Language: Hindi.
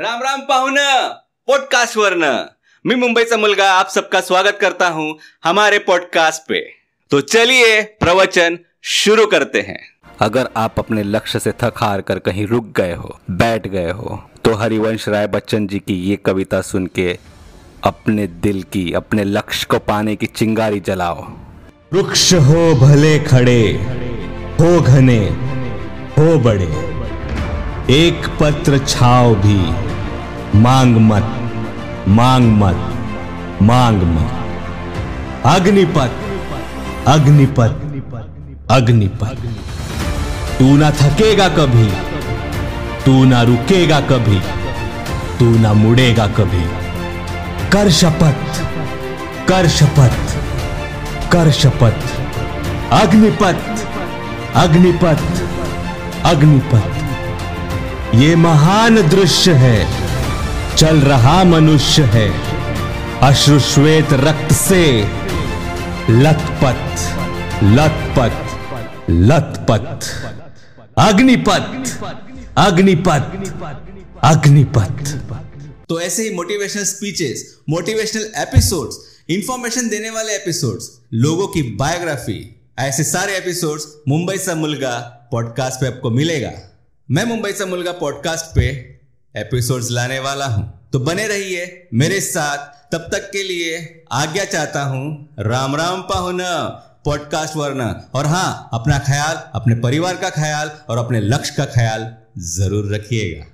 राम राम पाहुन पॉडकास्ट वरन मी मुंबईचा मुलगा आप सबका स्वागत करता हूँ हमारे पॉडकास्ट पे. तो चलिए प्रवचन शुरू करते हैं. अगर आप अपने लक्ष्य से थक हार कर कहीं रुक गए हो बैठ गए हो तो हरिवंश राय बच्चन जी की ये कविता सुन के अपने दिल की अपने लक्ष्य को पाने की चिंगारी जलाओ। वृक्ष हो भले खड़े हो घने हो बड़े एक पत्र छाव भी। मांग मत मांग मत मांग मत। अग्निपथ अग्निपथ अग्निपथ। तू ना थकेगा कभी, तू ना रुकेगा कभी, तू ना मुड़ेगा कभी। कर शपथ कर शपथ कर शपथ। अग्निपथ अग्निपथ अग्निपथ। ये महान दृश्य है। चल रहा मनुष्य है। अश्रुश्वेत रक्त से लथपथ लथपथ लथपथ। अग्निपथ अग्निपथ अग्निपथ। तो ऐसे ही motivational speeches motivational episodes information देने वाले एपिसोड्स लोगों की बायोग्राफी ऐसे सारे एपिसोड्स मुंबई सा मुलगा पॉडकास्ट पे आपको मिलेगा। मैं मुंबई सा मुलगा पॉडकास्ट पे एपिसोड्स लाने वाला हूँ। तो बने रहिए मेरे साथ। तब तक के लिए आज्ञा चाहता हूँ, राम राम पाहुन पॉडकास्ट वरना। और हाँ अपना ख्याल, अपने परिवार का ख्याल और अपने लक्ष्य का ख्याल ज़रूर रखिएगा।